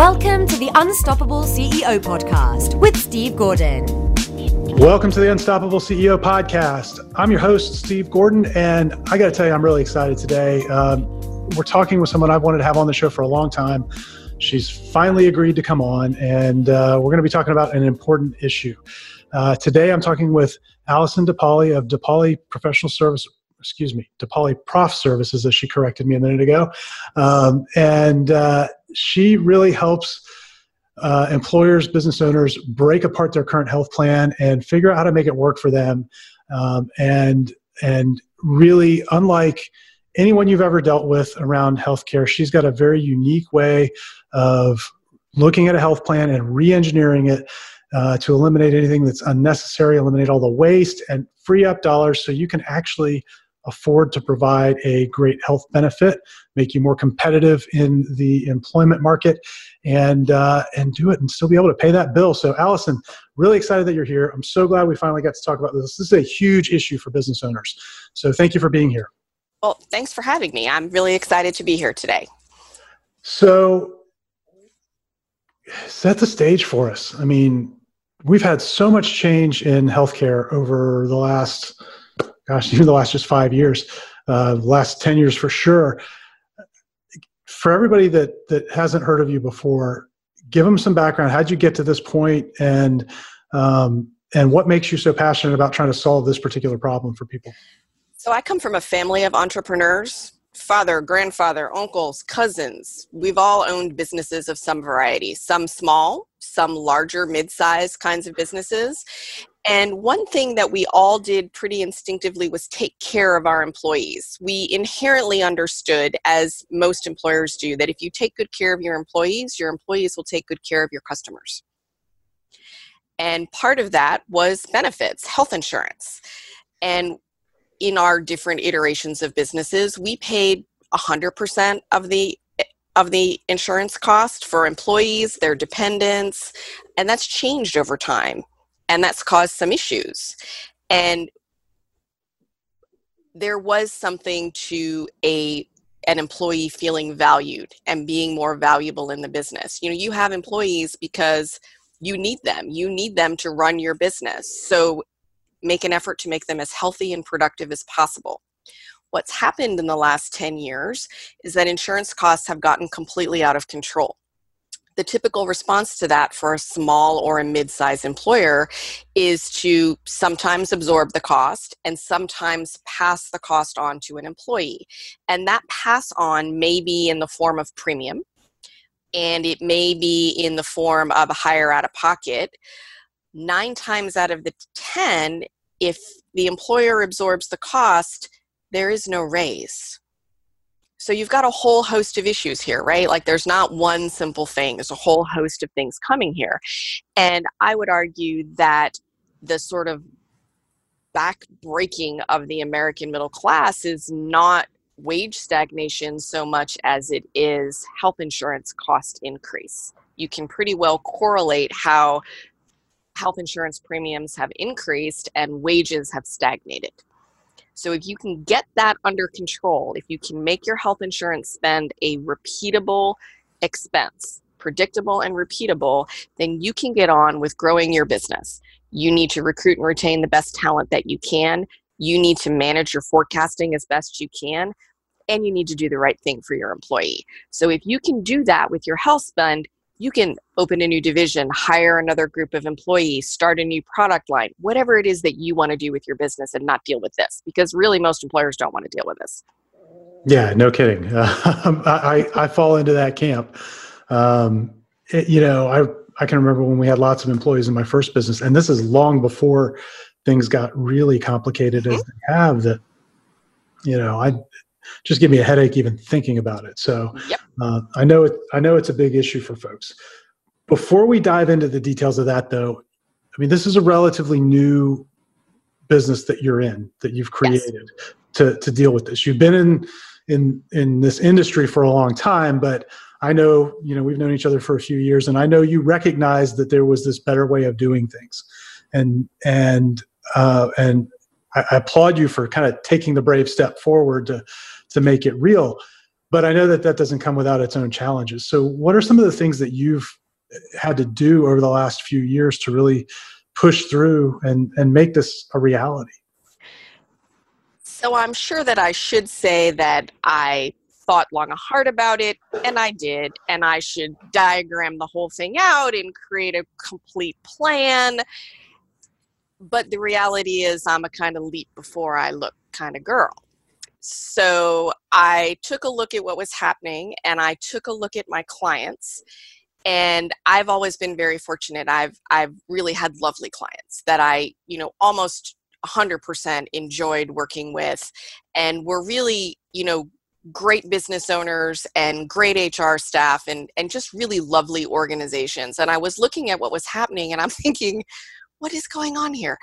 Welcome to the Unstoppable CEO podcast with Steve Gordon. Welcome to the Unstoppable CEO podcast. I'm your host, Steve Gordon, and I got to tell you, I'm really excited today. Um, we're talking with someone I've wanted to have on the show for a long time. She's finally agreed to come on, and uh, we're going to be talking about an important issue. Uh, today, I'm talking with Allison De Paoli of De Paoli Professional Service excuse me, De Paoli Prof Services, as she corrected me a minute ago. Um, and uh, she really helps uh, employers, business owners break apart their current health plan and figure out how to make it work for them. Um, and and really, unlike anyone you've ever dealt with around healthcare, she's got a very unique way of looking at a health plan and re-engineering it uh, to eliminate anything that's unnecessary, eliminate all the waste, and free up dollars so you can actually afford to provide a great health benefit, make you more competitive in the employment market, and uh, and do it and still be able to pay that bill. So, Allison, really excited that you're here. I'm so glad we finally got to talk about this. This is a huge issue for business owners. So, thank you for being here. Well, thanks for having me. I'm really excited to be here today. So, set the stage for us. I mean, we've had so much change in healthcare over the last gosh, even the last just five years, uh, last 10 years for sure. For everybody that, that hasn't heard of you before, give them some background. How'd you get to this point and, um, and what makes you so passionate about trying to solve this particular problem for people? So I come from a family of entrepreneurs father, grandfather, uncles, cousins. We've all owned businesses of some variety, some small, some larger, mid sized kinds of businesses. And one thing that we all did pretty instinctively was take care of our employees. We inherently understood, as most employers do, that if you take good care of your employees, your employees will take good care of your customers. And part of that was benefits, health insurance. And in our different iterations of businesses, we paid 100% of the of the insurance cost for employees, their dependents, and that's changed over time and that's caused some issues. And there was something to a an employee feeling valued and being more valuable in the business. You know you have employees because you need them. You need them to run your business. So make an effort to make them as healthy and productive as possible. What's happened in the last 10 years is that insurance costs have gotten completely out of control the typical response to that for a small or a mid-sized employer is to sometimes absorb the cost and sometimes pass the cost on to an employee. And that pass on may be in the form of premium and it may be in the form of a higher out of pocket. Nine times out of the ten if the employer absorbs the cost there is no raise so you've got a whole host of issues here, right? Like there's not one simple thing, there's a whole host of things coming here. And I would argue that the sort of backbreaking of the American middle class is not wage stagnation so much as it is health insurance cost increase. You can pretty well correlate how health insurance premiums have increased and wages have stagnated. So if you can get that under control, if you can make your health insurance spend a repeatable expense, predictable and repeatable, then you can get on with growing your business. You need to recruit and retain the best talent that you can. You need to manage your forecasting as best you can. And you need to do the right thing for your employee. So if you can do that with your health spend, you can open a new division, hire another group of employees, start a new product line, whatever it is that you want to do with your business and not deal with this. Because really, most employers don't want to deal with this. Yeah, no kidding. Uh, I, I fall into that camp. Um, it, you know, I, I can remember when we had lots of employees in my first business, and this is long before things got really complicated as mm-hmm. they have that, you know, I, just give me a headache even thinking about it. So yep. uh, I know it. I know it's a big issue for folks. Before we dive into the details of that, though, I mean this is a relatively new business that you're in that you've created yes. to to deal with this. You've been in in in this industry for a long time, but I know you know we've known each other for a few years, and I know you recognize that there was this better way of doing things, and and uh, and I, I applaud you for kind of taking the brave step forward to to make it real. but I know that that doesn't come without its own challenges. So, what are some of the things that you've had to do over the last few years to really push through and and make this a reality? So I'm sure that I should say that I thought long and hard about it, and I did, and I should diagram the whole thing out and create a complete plan. But the reality is, I'm a kind of leap before I look kind of girl. So I took a look at what was happening and I took a look at my clients. And I've always been very fortunate. I've I've really had lovely clients that I, you know, almost 100% enjoyed working with and were really, you know, great business owners and great HR staff and and just really lovely organizations. And I was looking at what was happening and I'm thinking, what is going on here?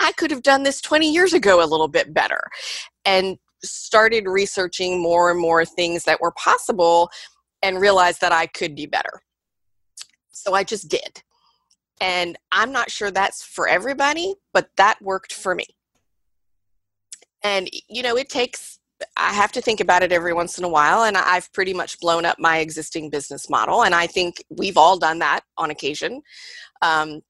I, could have done this 20 years ago a little bit better. And started researching more and more things that were possible and realized that I could be better. So I just did. And I'm not sure that's for everybody, but that worked for me. And, you know, it takes, I have to think about it every once in a while. And I've pretty much blown up my existing business model. And I think we've all done that on occasion. Um,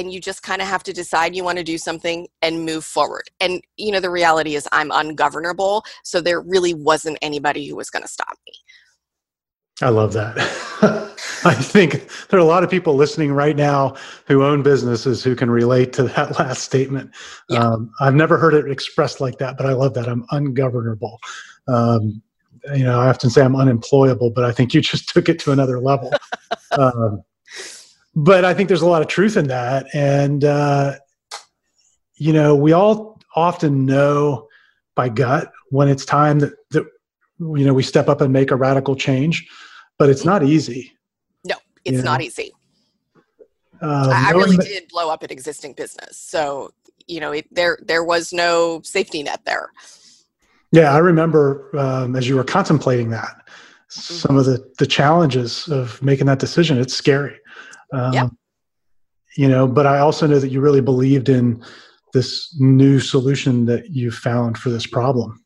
and you just kind of have to decide you want to do something and move forward. And you know, the reality is I'm ungovernable, so there really wasn't anybody who was going to stop me. I love that. I think there are a lot of people listening right now who own businesses who can relate to that last statement. Yeah. Um, I've never heard it expressed like that, but I love that. I'm ungovernable. Um, you know, I often say I'm unemployable, but I think you just took it to another level. um, but I think there's a lot of truth in that. And, uh, you know, we all often know by gut when it's time that, that, you know, we step up and make a radical change, but it's not easy. No, it's you not know? easy. Uh, I, I really that, did blow up an existing business. So, you know, it, there, there was no safety net there. Yeah, I remember um, as you were contemplating that, mm-hmm. some of the the challenges of making that decision. It's scary. Um, yeah. You know, but I also know that you really believed in this new solution that you found for this problem.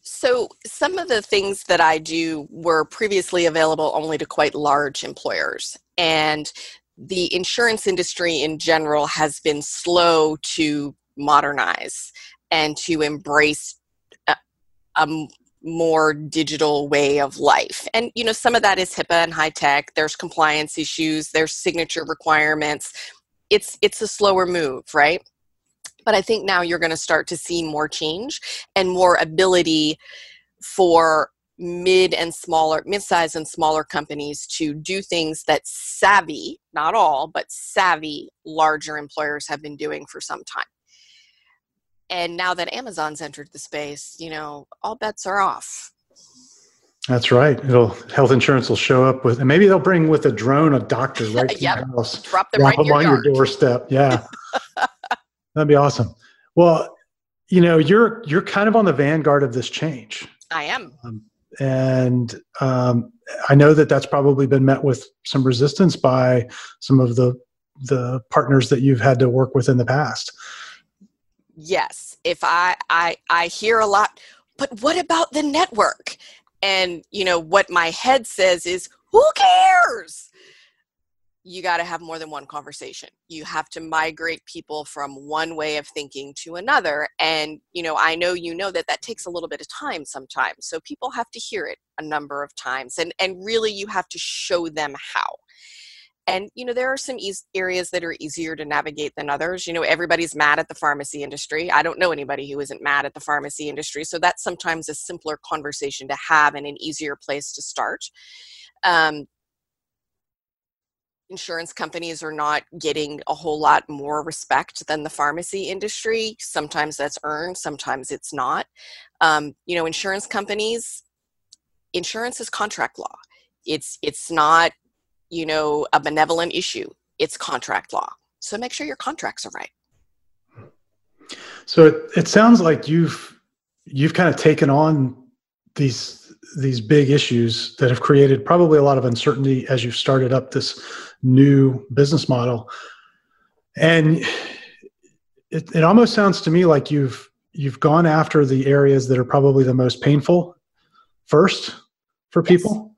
So, some of the things that I do were previously available only to quite large employers. And the insurance industry in general has been slow to modernize and to embrace a, a more digital way of life. And you know, some of that is HIPAA and HITECH. There's compliance issues, there's signature requirements. It's it's a slower move, right? But I think now you're going to start to see more change and more ability for mid and smaller mid-sized and smaller companies to do things that savvy not all but savvy larger employers have been doing for some time and now that Amazon's entered the space, you know, all bets are off. That's right. It'll health insurance will show up with, and maybe they'll bring with a drone a doctor right to yep. your house, drop them drop right them on your doorstep. Yeah, that'd be awesome. Well, you know, you're you're kind of on the vanguard of this change. I am, um, and um, I know that that's probably been met with some resistance by some of the the partners that you've had to work with in the past yes if i i i hear a lot but what about the network? And you know what my head says is who cares? You got to have more than one conversation. You have to migrate people from one way of thinking to another. And you know i know you know that that takes a little bit of time sometimes. So people have to hear it a number of times. And and really you have to show them how and you know there are some e- areas that are easier to navigate than others. You know everybody's mad at the pharmacy industry. I don't know anybody who isn't mad at the pharmacy industry so that's sometimes a simpler conversation to have and an easier place to start. Um, insurance companies are not getting a whole lot more respect than the pharmacy industry. Sometimes that's earned sometimes it's not. Um, you know insurance companies insurance is contract law. It's it's not you know, a benevolent issue. It's contract law. So make sure your contracts are right. So it, it sounds like you've you've kind of taken on these these big issues that have created probably a lot of uncertainty as you've started up this new business model. And it, it almost sounds to me like you've you've gone after the areas that are probably the most painful first for people.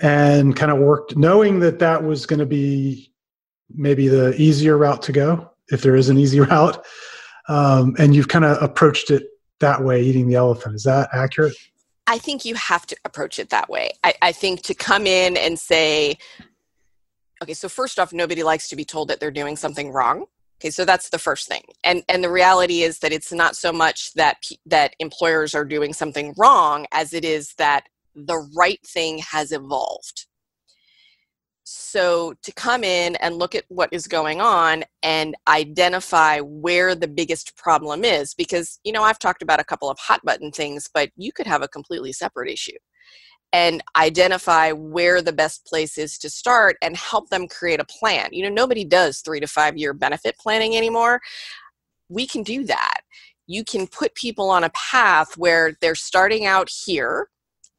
And kind of worked knowing that that was going to be maybe the easier route to go if there is an easy route. Um, and you've kind of approached it that way eating the elephant. Is that accurate? I think you have to approach it that way. I, I think to come in and say okay so first off nobody likes to be told that they're doing something wrong. Okay so that's the first thing. And and the reality is that it's not so much that that employers are doing something wrong as it is that the right thing has evolved so to come in and look at what is going on and identify where the biggest problem is because you know i've talked about a couple of hot button things but you could have a completely separate issue and identify where the best place is to start and help them create a plan. You know, nobody does three to five year benefit planning anymore. We can do that. You can put people on a path where they're starting out here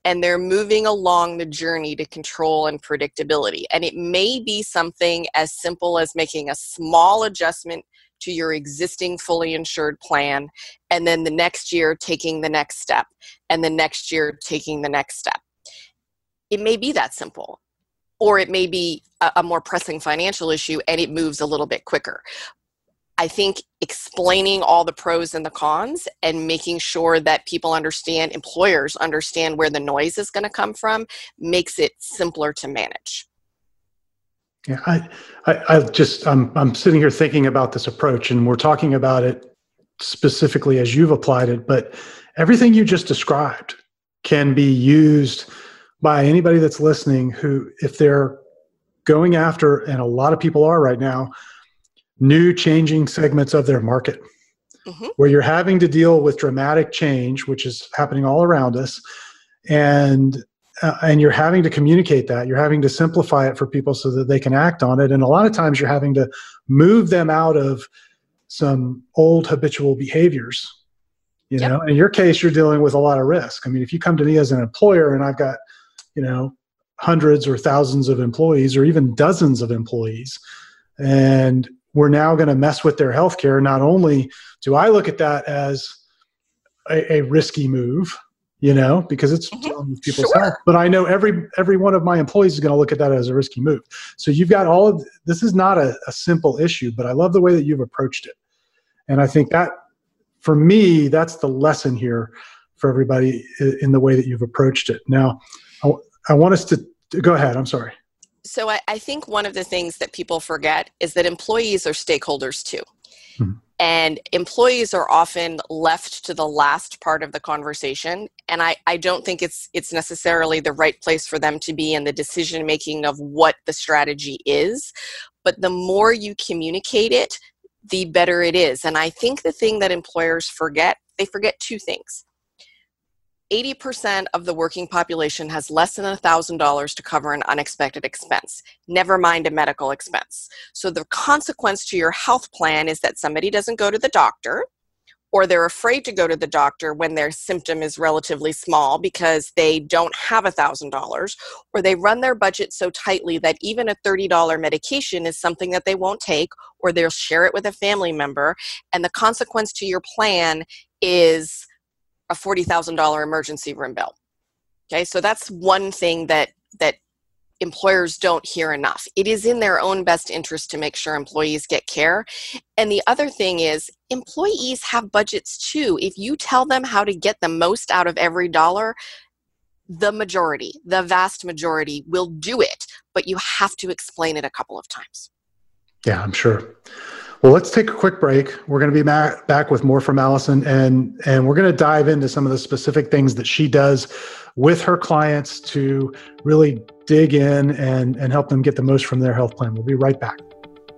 and they're moving along the journey to control and predictability. And it may be something as simple as making a small adjustment to your existing fully insured plan, and then the next year taking the next step, and the next year taking the next step it may be that simple or it may be a, more pressing financial issue and it moves a little bit quicker I think explaining all the pros and the cons and making sure that people understand, employers understand where the noise is going to come from, makes it simpler to manage. Yeah, I, I, I, just, I'm, I'm sitting here thinking about this approach, and we're talking about it specifically as you've applied it, but everything you just described can be used by anybody that's listening who, if they're going after, and a lot of people are right now, new changing segments of their market, mm-hmm. where you're having to deal with dramatic change, which is happening all around us, and uh, and you're having to communicate that. You're having to simplify it for people so that they can act on it. And a lot of times, you're having to move them out of some old habitual behaviors. You yep. know, in your case, you're dealing with a lot of risk. I mean, if you come to me as an employer and I've got you know hundreds or thousands of employees or even dozens of employees and we're now going to mess with their healthcare. not only do i look at that as a, a risky move you know because it's mm-hmm. people's sure. health but i know every every one of my employees is going to look at that as a risky move so you've got all of this is not a, a simple issue but i love the way that you've approached it and i think that for me that's the lesson here for everybody in the way that you've approached it now I, I want us to, to go ahead. I'm sorry. So I, I, think one of the things that people forget is that employees are stakeholders too. Hmm. And employees are often left to the last part of the conversation. And I, I don't think it's it's necessarily the right place for them to be in the decision making of what the strategy is. But the more you communicate it, the better it is. And I think the thing that employers forget, they forget two things 80% of the working population has less than $1,000 to cover an unexpected expense, never mind a medical expense. So the consequence to your health plan is that somebody doesn't go to the doctor or they're afraid to go to the doctor when their symptom is relatively small because they don't have $1,000 or they run their budget so tightly that even a $30 medication is something that they won't take or they'll share it with a family member and the consequence to your plan is a $40,000 emergency room bill. Okay, so that's one thing that that employers don't hear enough. It is in their own best interest to make sure employees get care. And the other thing is employees have budgets too. If you tell them how to get the most out of every dollar, the majority, the vast majority will do it, but you have to explain it a couple of times. Yeah, I'm sure. Well, let's take a quick break. We're going to be back with more from Allison, and and we're going to dive into some of the specific things that she does with her clients to really dig in and and help them get the most from their health plan. We'll be right back.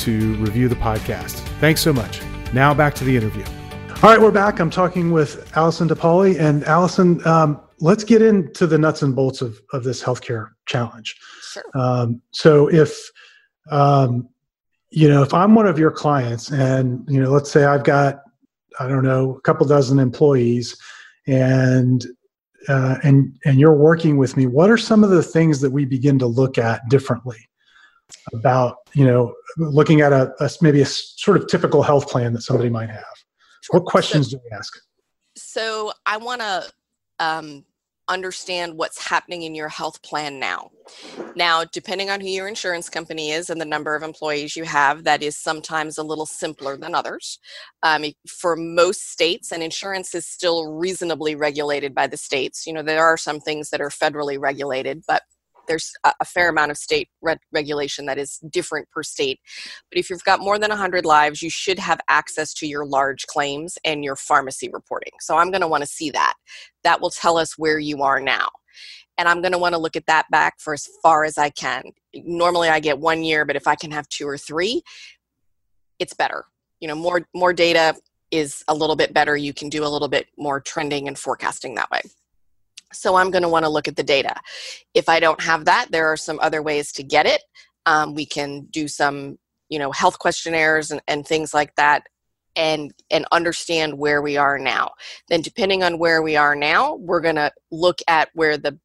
to review the podcast. Thanks so much. Now back to the interview. All right, we're back. I'm talking with Allison De Paoli. And Allison, um, let's get into the nuts and bolts of, of this healthcare challenge. Sure. Um, so if um, you know if I'm one of your clients, and you know, let's say I've got I don't know a couple dozen employees, and uh, and and you're working with me, what are some of the things that we begin to look at differently about you know looking at a, a maybe a sort of typical health plan that somebody might have? What questions so, do we ask? So I want to um, understand what's happening in your health plan now. Now, depending on who your insurance company is and the number of employees you have, that is sometimes a little simpler than others. Um, for most states, and insurance is still reasonably regulated by the states. You know, there are some things that are federally regulated, but there's a, fair amount of state re- regulation that is different per state. But if you've got more than 100 lives, you should have access to your large claims and your pharmacy reporting. So I'm going to want to see that. That will tell us where you are now. And I'm going to want to look at that back for as far as I can. Normally I get one year, but if I can have two or three, it's better. You know, more more data is a little bit better. You can do a little bit more trending and forecasting that way. So I'm going to want to look at the data. If I don't have that, there are some other ways to get it. Um, we can do some, you know, health questionnaires and, and things like that and and understand where we are now. Then depending on where we are now, we're going to look at where the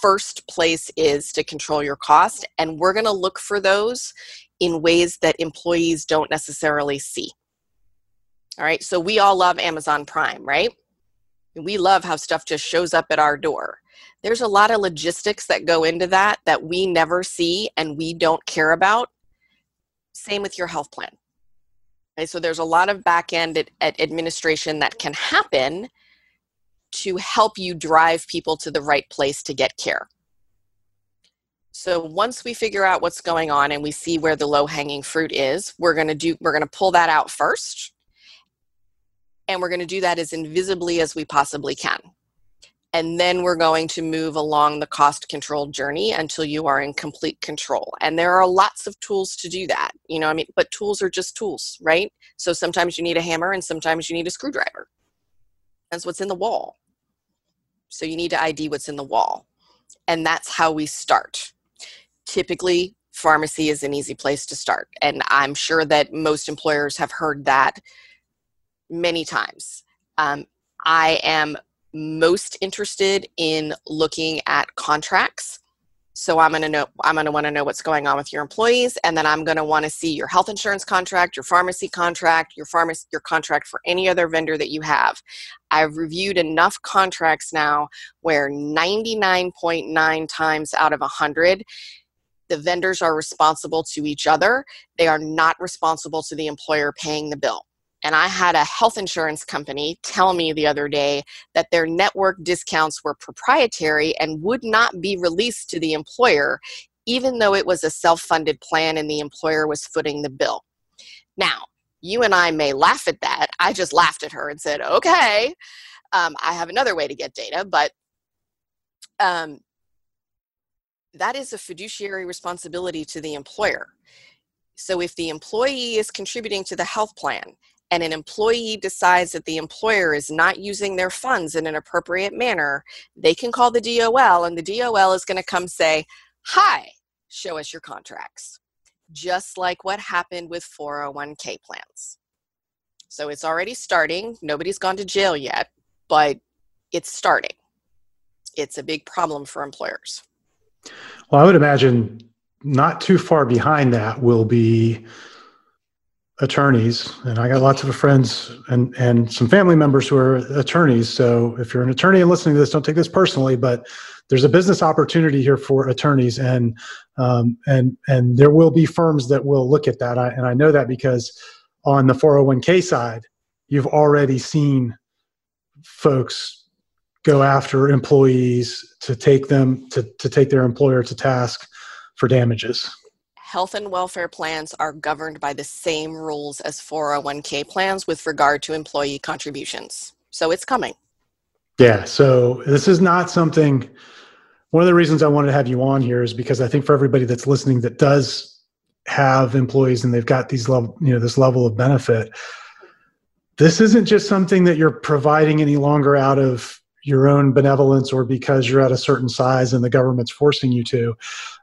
first place is to control your cost and we're going to look for those in ways that employees don't necessarily see. All right? So we all love Amazon Prime, right? We love how stuff just shows up at our door. There's a lot of logistics that go into that that we never see and we don't care about. Same with your health plan. Okay, so there's a lot of back end at, at administration that can happen to help you drive people to the right place to get care. So once we figure out what's going on and we see where the low hanging fruit is, we're going to do we're going to pull that out first and we're going to do that as invisibly as we possibly can. And then we're going to move along the cost control journey until you are in complete control. And there are lots of tools to do that. You know, I mean, but tools are just tools, right? So sometimes you need a hammer and sometimes you need a screwdriver. That's what's in the wall. So you need to ID what's in the wall. And that's how we start. Typically, pharmacy is an easy place to start. And I'm sure that most employers have heard that many times. Um, I am most interested in looking at contracts. So I'm going to know I'm going to want to know what's going on with your employees and then I'm going to want to see your health insurance contract, your pharmacy contract, your pharmacy your contract for any other vendor that you have. I've reviewed enough contracts now where 99.9 times out of 100 the vendors are responsible to each other. They are not responsible to the employer paying the bill. And I had a health insurance company tell me the other day that their network discounts were proprietary and would not be released to the employer, even though it was a self funded plan and the employer was footing the bill. Now, you and I may laugh at that. I just laughed at her and said, okay, um, I have another way to get data, but um, that is a fiduciary responsibility to the employer. So if the employee is contributing to the health plan and an employee decides that the employer is not using their funds in an appropriate manner, they can call the DOL and the DOL is going to come say, Hi, show us your contracts. Just like what happened with 401k plans. So it's already starting. Nobody's gone to jail yet, but it's starting. It's a big problem for employers. Well, I would imagine not too far behind that will be attorneys and i got lots of friends and and some family members who are attorneys. So if you're an attorney and listening to this don't take this personally but there's a business opportunity here for attorneys and um, and and there will be firms that will look at that. I, and i know that because on the 401k side you've already seen folks go after employees to take them to, to take their employer to task for damages health and welfare plans are governed by the same rules as 401k plans with regard to employee contributions. So it's coming. Yeah, so this is not something one of the reasons I wanted to have you on here is because I think for everybody that's listening that does have employees and they've got these level, you know, this level of benefit, this isn't just something that you're providing any longer out of your own benevolence or because you're at a certain size and the government's forcing you to.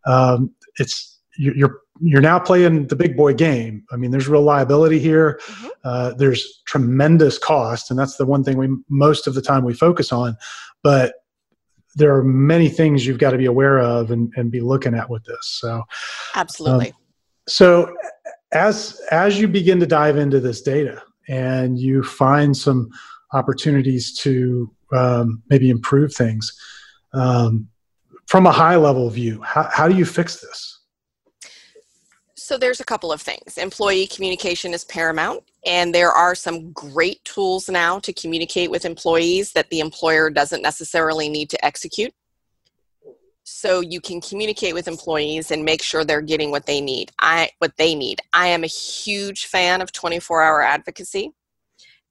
Um, it's you're you're now playing the big boy game. I mean, there's real liability here. Mm-hmm. Uh, there's tremendous cost, and that's the one thing we most of the time we focus on. But there are many things you've got to be aware of and, and be looking at with this. So, absolutely. Um, so, as as you begin to dive into this data and you find some opportunities to um, maybe improve things um, from a high level view, how, how do you fix this? So there's a couple of things. Employee communication is paramount, and there are some great tools now to communicate with employees that the employer doesn't necessarily need to execute. So you can communicate with employees and make sure they're getting what they need. I what they need. I am a huge fan of 24-hour advocacy,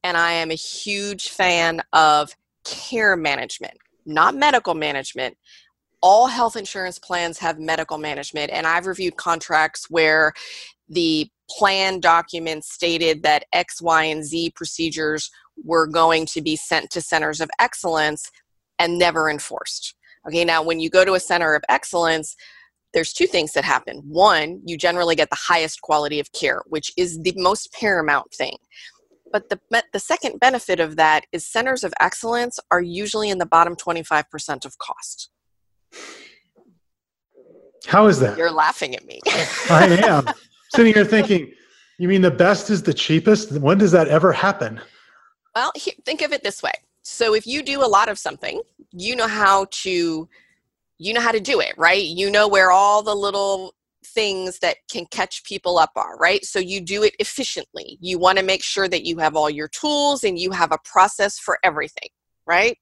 and I am a huge fan of care management, not medical management, all health insurance plans have medical management, and I've reviewed contracts where the plan documents stated that X, Y, and Z procedures were going to be sent to centers of excellence and never enforced. Okay, now when you go to a center of excellence, there's two things that happen. One, you generally get the highest quality of care, which is the most paramount thing. But the, the second benefit of that is centers of excellence are usually in the bottom 25% of cost. How is that? You're laughing at me. I am. Sitting here thinking, you mean the best is the cheapest? When does that ever happen? Well, think of it this way. So if you do a lot of something, you know how to you know how to do it, right? You know where all the little things that can catch people up are, right? So you do it efficiently. You want to make sure that you have all your tools and you have a process for everything, right?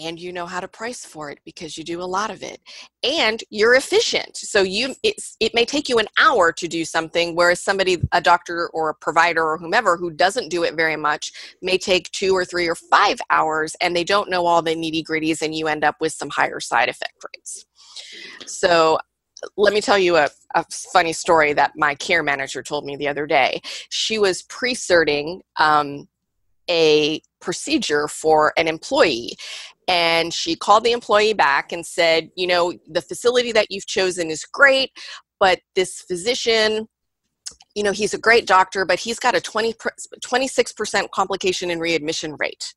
And you know how to price for it because you do a lot of it and you're efficient so you it's, it may take you an hour to do something whereas somebody a doctor or a provider or whomever who doesn't do it very much may take two or three or five hours and they don't know all the nitty gritties and you end up with some higher side effect rates so let me tell you a, a, funny story that my care manager told me the other day. She was pre-certing um, a procedure for an employee and she called the employee back and said you know the facility that you've chosen is great but this physician you know he's a great doctor but he's got a 20 26% complication and readmission rate.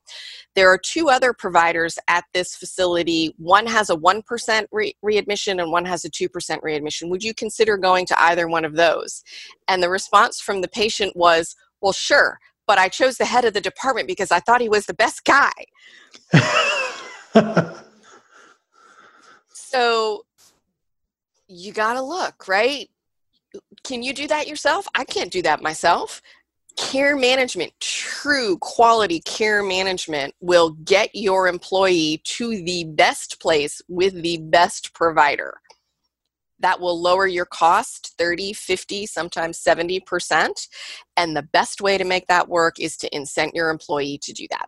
There are two other providers at this facility. One has a 1% re- readmission and one has a 2% readmission. Would you consider going to either one of those? And the response from the patient was well sure but i chose the head of the department because i thought he was the best guy so you got to look, right? Can you do that yourself? I can't do that myself. Care management, true quality care management will get your employee to the best place with the best provider. That will lower your cost 30, 50, sometimes 70%. And the best way to make that work is to incent your employee to do that.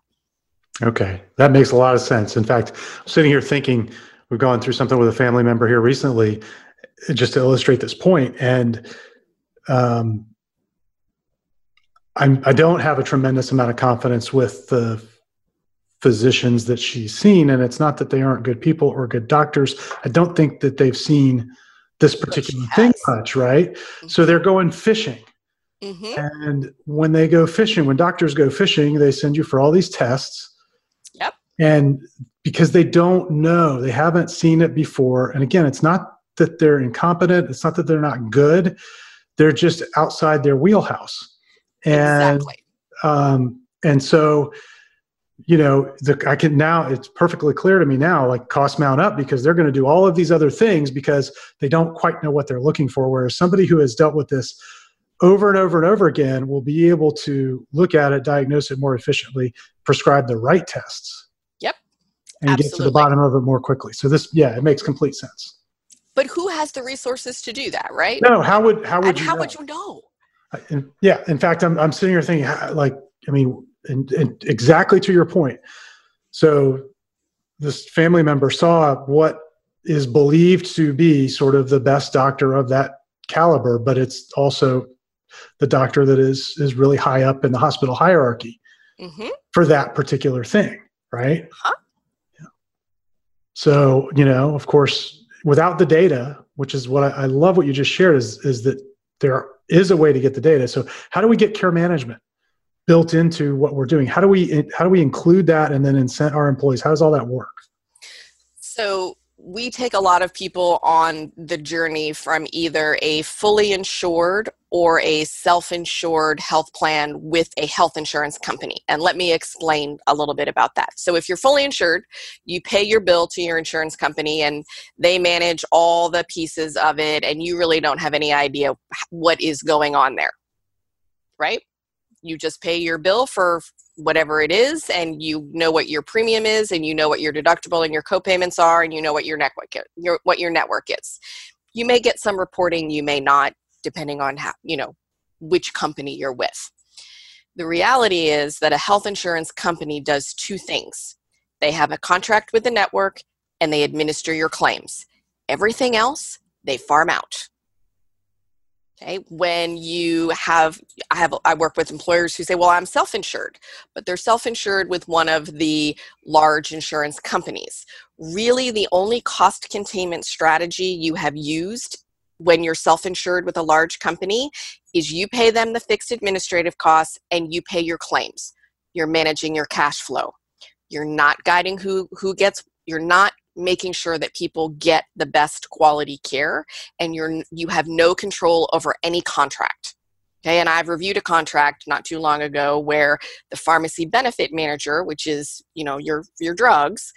Okay, that makes a lot of sense. In fact, I'm sitting here thinking we've gone through something with a family member here recently, just to illustrate this point, and um, I'm, I don't have a tremendous amount of confidence with the physicians that she's seen, and it's not that they aren't good people or good doctors. I don't think that they've seen this particular thing much, right? Mm-hmm. So they're going fishing. Mm-hmm. And when they go fishing, when doctors go fishing, they send you for all these tests and because they don't know they haven't seen it before. And again it's not that they're incompetent it's not that they're not good. They're just outside their wheelhouse. And exactly. um, and so you know the, i can now it's perfectly clear to me now like costs mount up because they're going to do all of these other things because they don't quite know what they're looking for. Whereas somebody who has dealt with this over and over and over again will be able to look at it diagnose it more efficiently prescribe the right tests and Absolutely. get to the bottom of it more quickly. So this, yeah, it makes complete sense. But who has the resources to do that, right? No, how would how would and you how know? would you know? And, yeah, in fact, I'm I'm sitting here thinking, like, I mean, and, and exactly to your point. So this family member saw what is believed to be sort of the best doctor of that caliber, but it's also the doctor that is is really high up in the hospital hierarchy mm-hmm. for that particular thing. right? Huh? So, you know, of course, without the data, which is what I, I love what you just shared, is, is that there is a way to get the data. So, how do we get care management built into what we're doing? How do we how do we include that and then incent our employees? How does all that work? So, we take a lot of people on the journey from either a fully insured or a self insured health plan with a health insurance company. And let me explain a little bit about that. So, if you're fully insured, you pay your bill to your insurance company and they manage all the pieces of it, and you really don't have any idea what is going on there, right? You just pay your bill for whatever it is and you know what your premium is and you know what your deductible and your co-payments are and you know what your network your what your network is. You may get some reporting you may not depending on how you know which company you're with. The reality is that a health insurance company does two things. They have a contract with the network and they administer your claims. Everything else they farm out Okay, when you have, I have, I work with employers who say, "Well, I'm self-insured," but they're self-insured with one of the large insurance companies. Really, the only cost containment strategy you have used when you're self-insured with a large company is you pay them the fixed administrative costs and you pay your claims. You're managing your cash flow. You're not guiding who who gets. You're not making sure that people get the best quality care and you're you have no control over any contract. Okay and i've reviewed a contract not too long ago where the pharmacy benefit manager which is you know your your drugs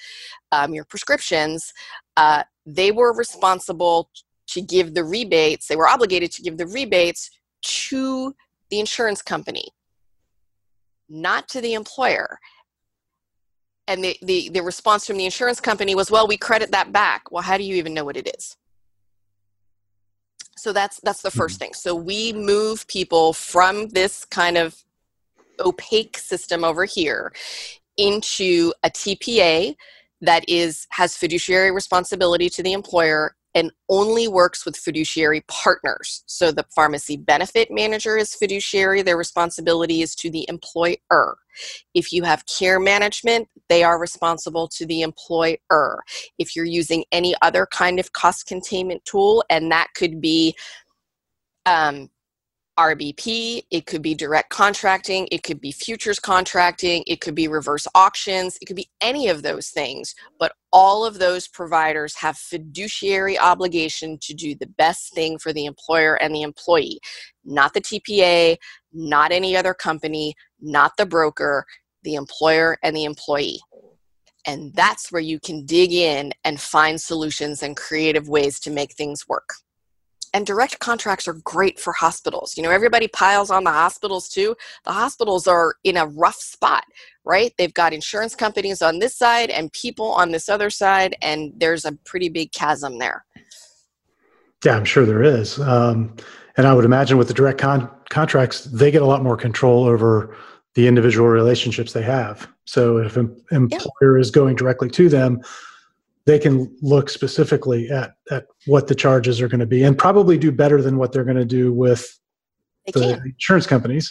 um, your prescriptions uh, they were responsible to give the rebates they were obligated to give the rebates to the insurance company not to the employer and the, the, the response from the insurance company was well we credit that back well how do you even know what it is so that's that's the first mm-hmm. thing so we move people from this kind of opaque system over here into a tpa that is has fiduciary responsibility to the employer and only works with fiduciary partners. So the pharmacy benefit manager is fiduciary, their responsibility is to the employer. If you have care management, they are responsible to the employer. If you're using any other kind of cost containment tool, and that could be um, RBP, it could be direct contracting, it could be futures contracting, it could be reverse auctions, it could be any of those things. But all of those providers have fiduciary obligation to do the best thing for the employer and the employee, not the TPA, not any other company, not the broker, the employer and the employee. And that's where you can dig in and find solutions and creative ways to make things work and direct contracts are great for hospitals. You know, everybody piles on the hospitals too. The hospitals are in a rough spot, right? They've got insurance companies on this side and people on this other side, and there's a pretty big chasm there. Yeah, I'm sure there is. Um, and I would imagine with the direct con- contracts, they get a lot more control over the individual relationships they have. So if an employer is going directly to them, they can look specifically at at what the charges are going to be and probably do better than what they're going to do with they the can. insurance companies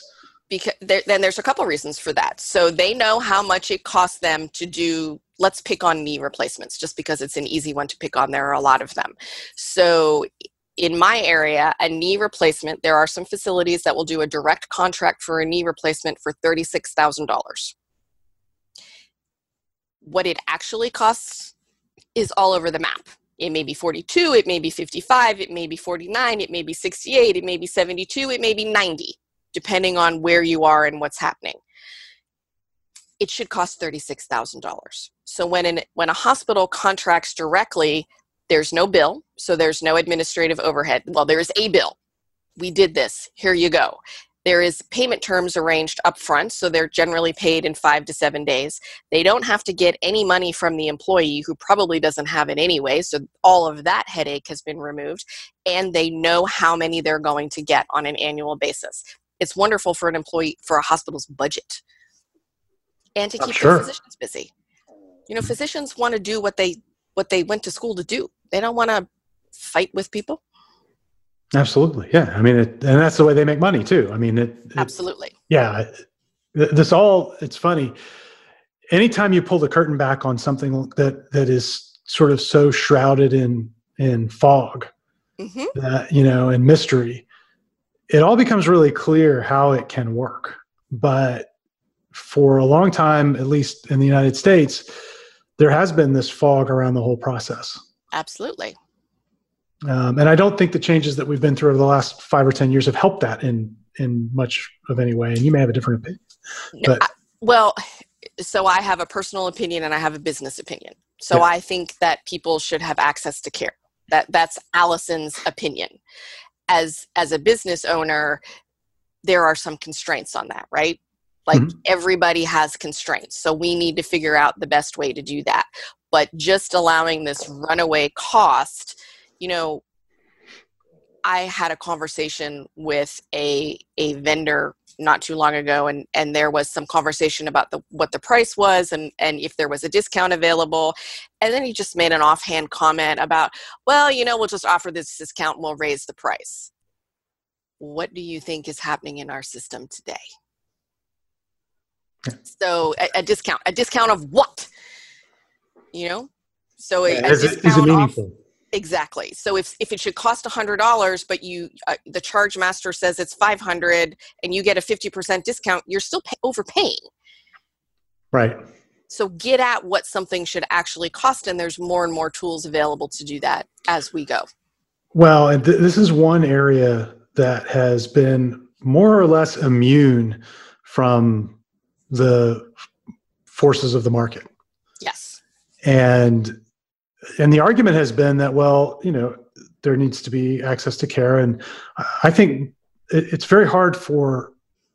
because there, then there's a couple reasons for that so they know how much it costs them to do let's pick on knee replacements just because it's an easy one to pick on there are a lot of them so in my area a knee replacement there are some facilities that will do a direct contract for a knee replacement for $36000 what it actually costs is all over the map. It may be 42, it may be 55, it may be 49, it may be 68, it may be 72, it may be 90, depending on where you are and what's happening. It should cost $36,000. So when an, when a hospital contracts directly, there's no bill, so there's no administrative overhead. Well, there is a bill. We did this. Here you go. There is payment terms arranged up front, so they're generally paid in five to seven days. They don't have to get any money from the employee who probably doesn't have it anyway, so all of that headache has been removed, and they know how many they're going to get on an annual basis. It's wonderful for an employee for a hospital's budget and to keep sure. their physicians busy. You know, physicians want to do what they what they went to school to do. They don't want to fight with people. Absolutely. Yeah. I mean, it, and that's the way they make money too. I mean, it, it absolutely. Yeah. This all, it's funny. anytime you pull the curtain back on something that that is sort of so shrouded in in fog hmm that you know and mystery it all becomes really clear how it can work but for a long time at least in the united states there has been this fog around the whole process Absolutely. um, and i don't think the changes that we've been through over the last five or ten years have helped that in in much of any way and you may have a different opinion But- I- well, so I have a personal opinion and I have a business opinion. So Yeah. I think that people should have access to care. That that's Allison's opinion. As as a business owner, there are some constraints on that, right? Like Mhm. everybody has constraints. So we need to figure out the best way to do that. But just allowing this runaway cost, you know, I had a conversation with a a vendor not too long ago and and there was some conversation about the what the price was and and if there was a discount available and then he just made an offhand comment about well you know we'll just offer this discount and we'll raise the price what do you think is happening in our system today. So a, a discount a discount of what you know so a, a is, it, is it discount off Exactly. So if if it should cost a hundred dollars, but you uh, the charge master says it's five hundred, and you get a fifty percent discount, you're still pay- overpaying. right So get at what something should actually cost, and there's more and more tools available to do that as we go. Well, and th- this is one area that has been more or less immune from the forces of the market. Yes. And and the argument has been that well, you know, there needs to be access to care and I- think it's very hard for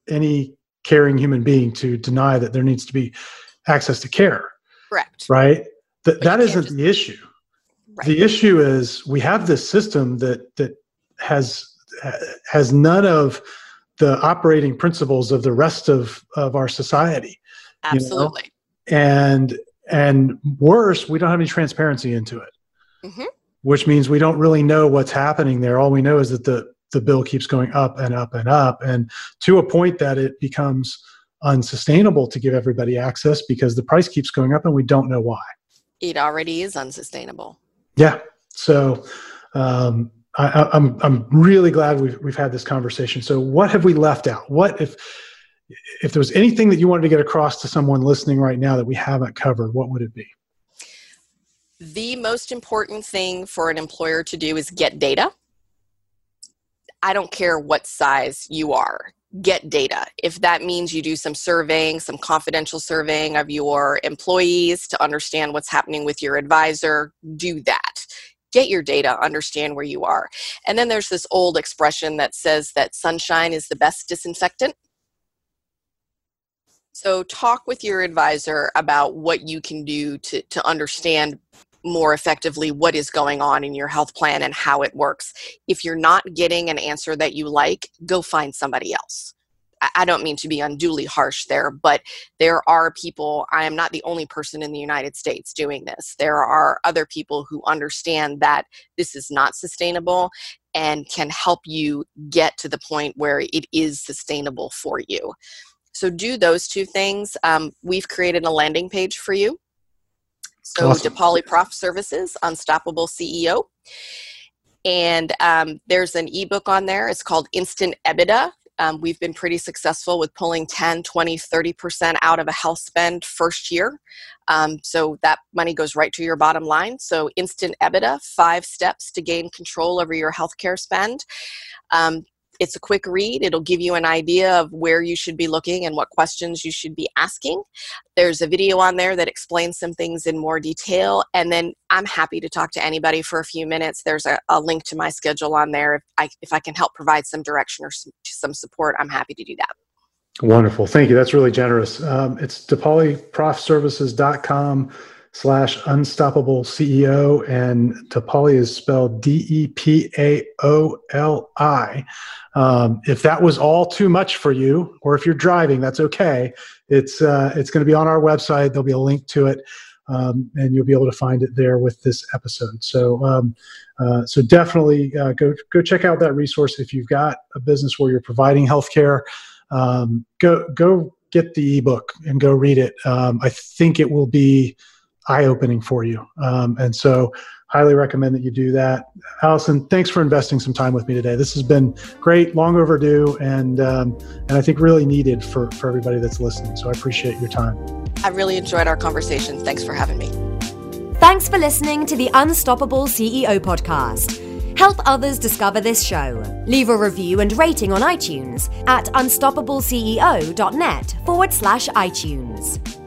any caring human being to deny that there needs to be access to care, Correct. right? That that isn't just- the issue. Right. The issue is we have this system that that has has none of the operating principles of the rest of of our society, Absolutely. and and worse, we don't have any transparency into it, Mhm. which means we don't really know what's happening there. All we know is that the the bill keeps going up and up and up, and to a point that it becomes unsustainable to give everybody access because the price keeps going up and we don't know why. It already is unsustainable. Yeah. So um, I, I- I'm I'm really glad we've we've had this conversation. So what have we left out? What if if there was anything that you wanted to get across to someone listening right now that we haven't covered? What would it be? The most important thing for an employer to do is get data. I don't care what size you are, get data. If that means you do some surveying, some confidential surveying of your employees to understand what's happening with your advisor, do that. Get your data, understand where you are. And then there's this old expression that says that sunshine is the best disinfectant. So, talk with your advisor about what you can do to, to understand more effectively what is going on in your health plan and how it works. If you're not getting an answer that you like, go find somebody else. I- don't mean to be unduly harsh there, but there are people, I am not the only person in the United States doing this. There are other people who understand that this is not sustainable and can help you get to the point where it is sustainable for you. So do those two things. Um, we've created a landing page for you. So Awesome. DePaoli Prof Services, Unstoppable CEO. And um, there's an ebook on there. It's called Instant EBITDA. Um, we've been pretty successful with pulling 10, 20, 30% out of a health spend first year. Um, so that money goes right to your bottom line. So Instant EBITDA, five steps to gain control over your healthcare spend. Um, it's a quick read. It'll give you an idea of where you should be looking and what questions you should be asking. There's a video on there that explains some things in more detail. And then I'm happy to talk to anybody for a few minutes. There's a, a link to my schedule on there. If I, if I can help provide some direction or some, some support, I'm happy to do that. Wonderful. Thank you. That's really generous. Um, it's DePaoliProfServices.com slash unstoppable CEO and DePaoli is spelled D-E-P-A-O-L-I. Um, if that was all too much for you, or if you're driving, that's okay. It's, uh, it's going to be on our website. There'll be a link to it. Um, and you'll be able to find it there with this episode. So, um, uh, so definitely uh, go go check out that resource if you've got a business where you're providing healthcare um, go go get the ebook and go read it. Um, I think it will be eye opening for you. Um, and so, highly recommend that you do that. Allison, thanks for investing some time with me today. This has been great, long overdue, and um, and I think really needed for for everybody that's listening. So I appreciate your time. I really enjoyed our conversation. Thanks for having me. Thanks for listening to the Unstoppable CEO podcast. Help others discover this show. Leave a review and rating on iTunes at unstoppableceo.net forward slash iTunes.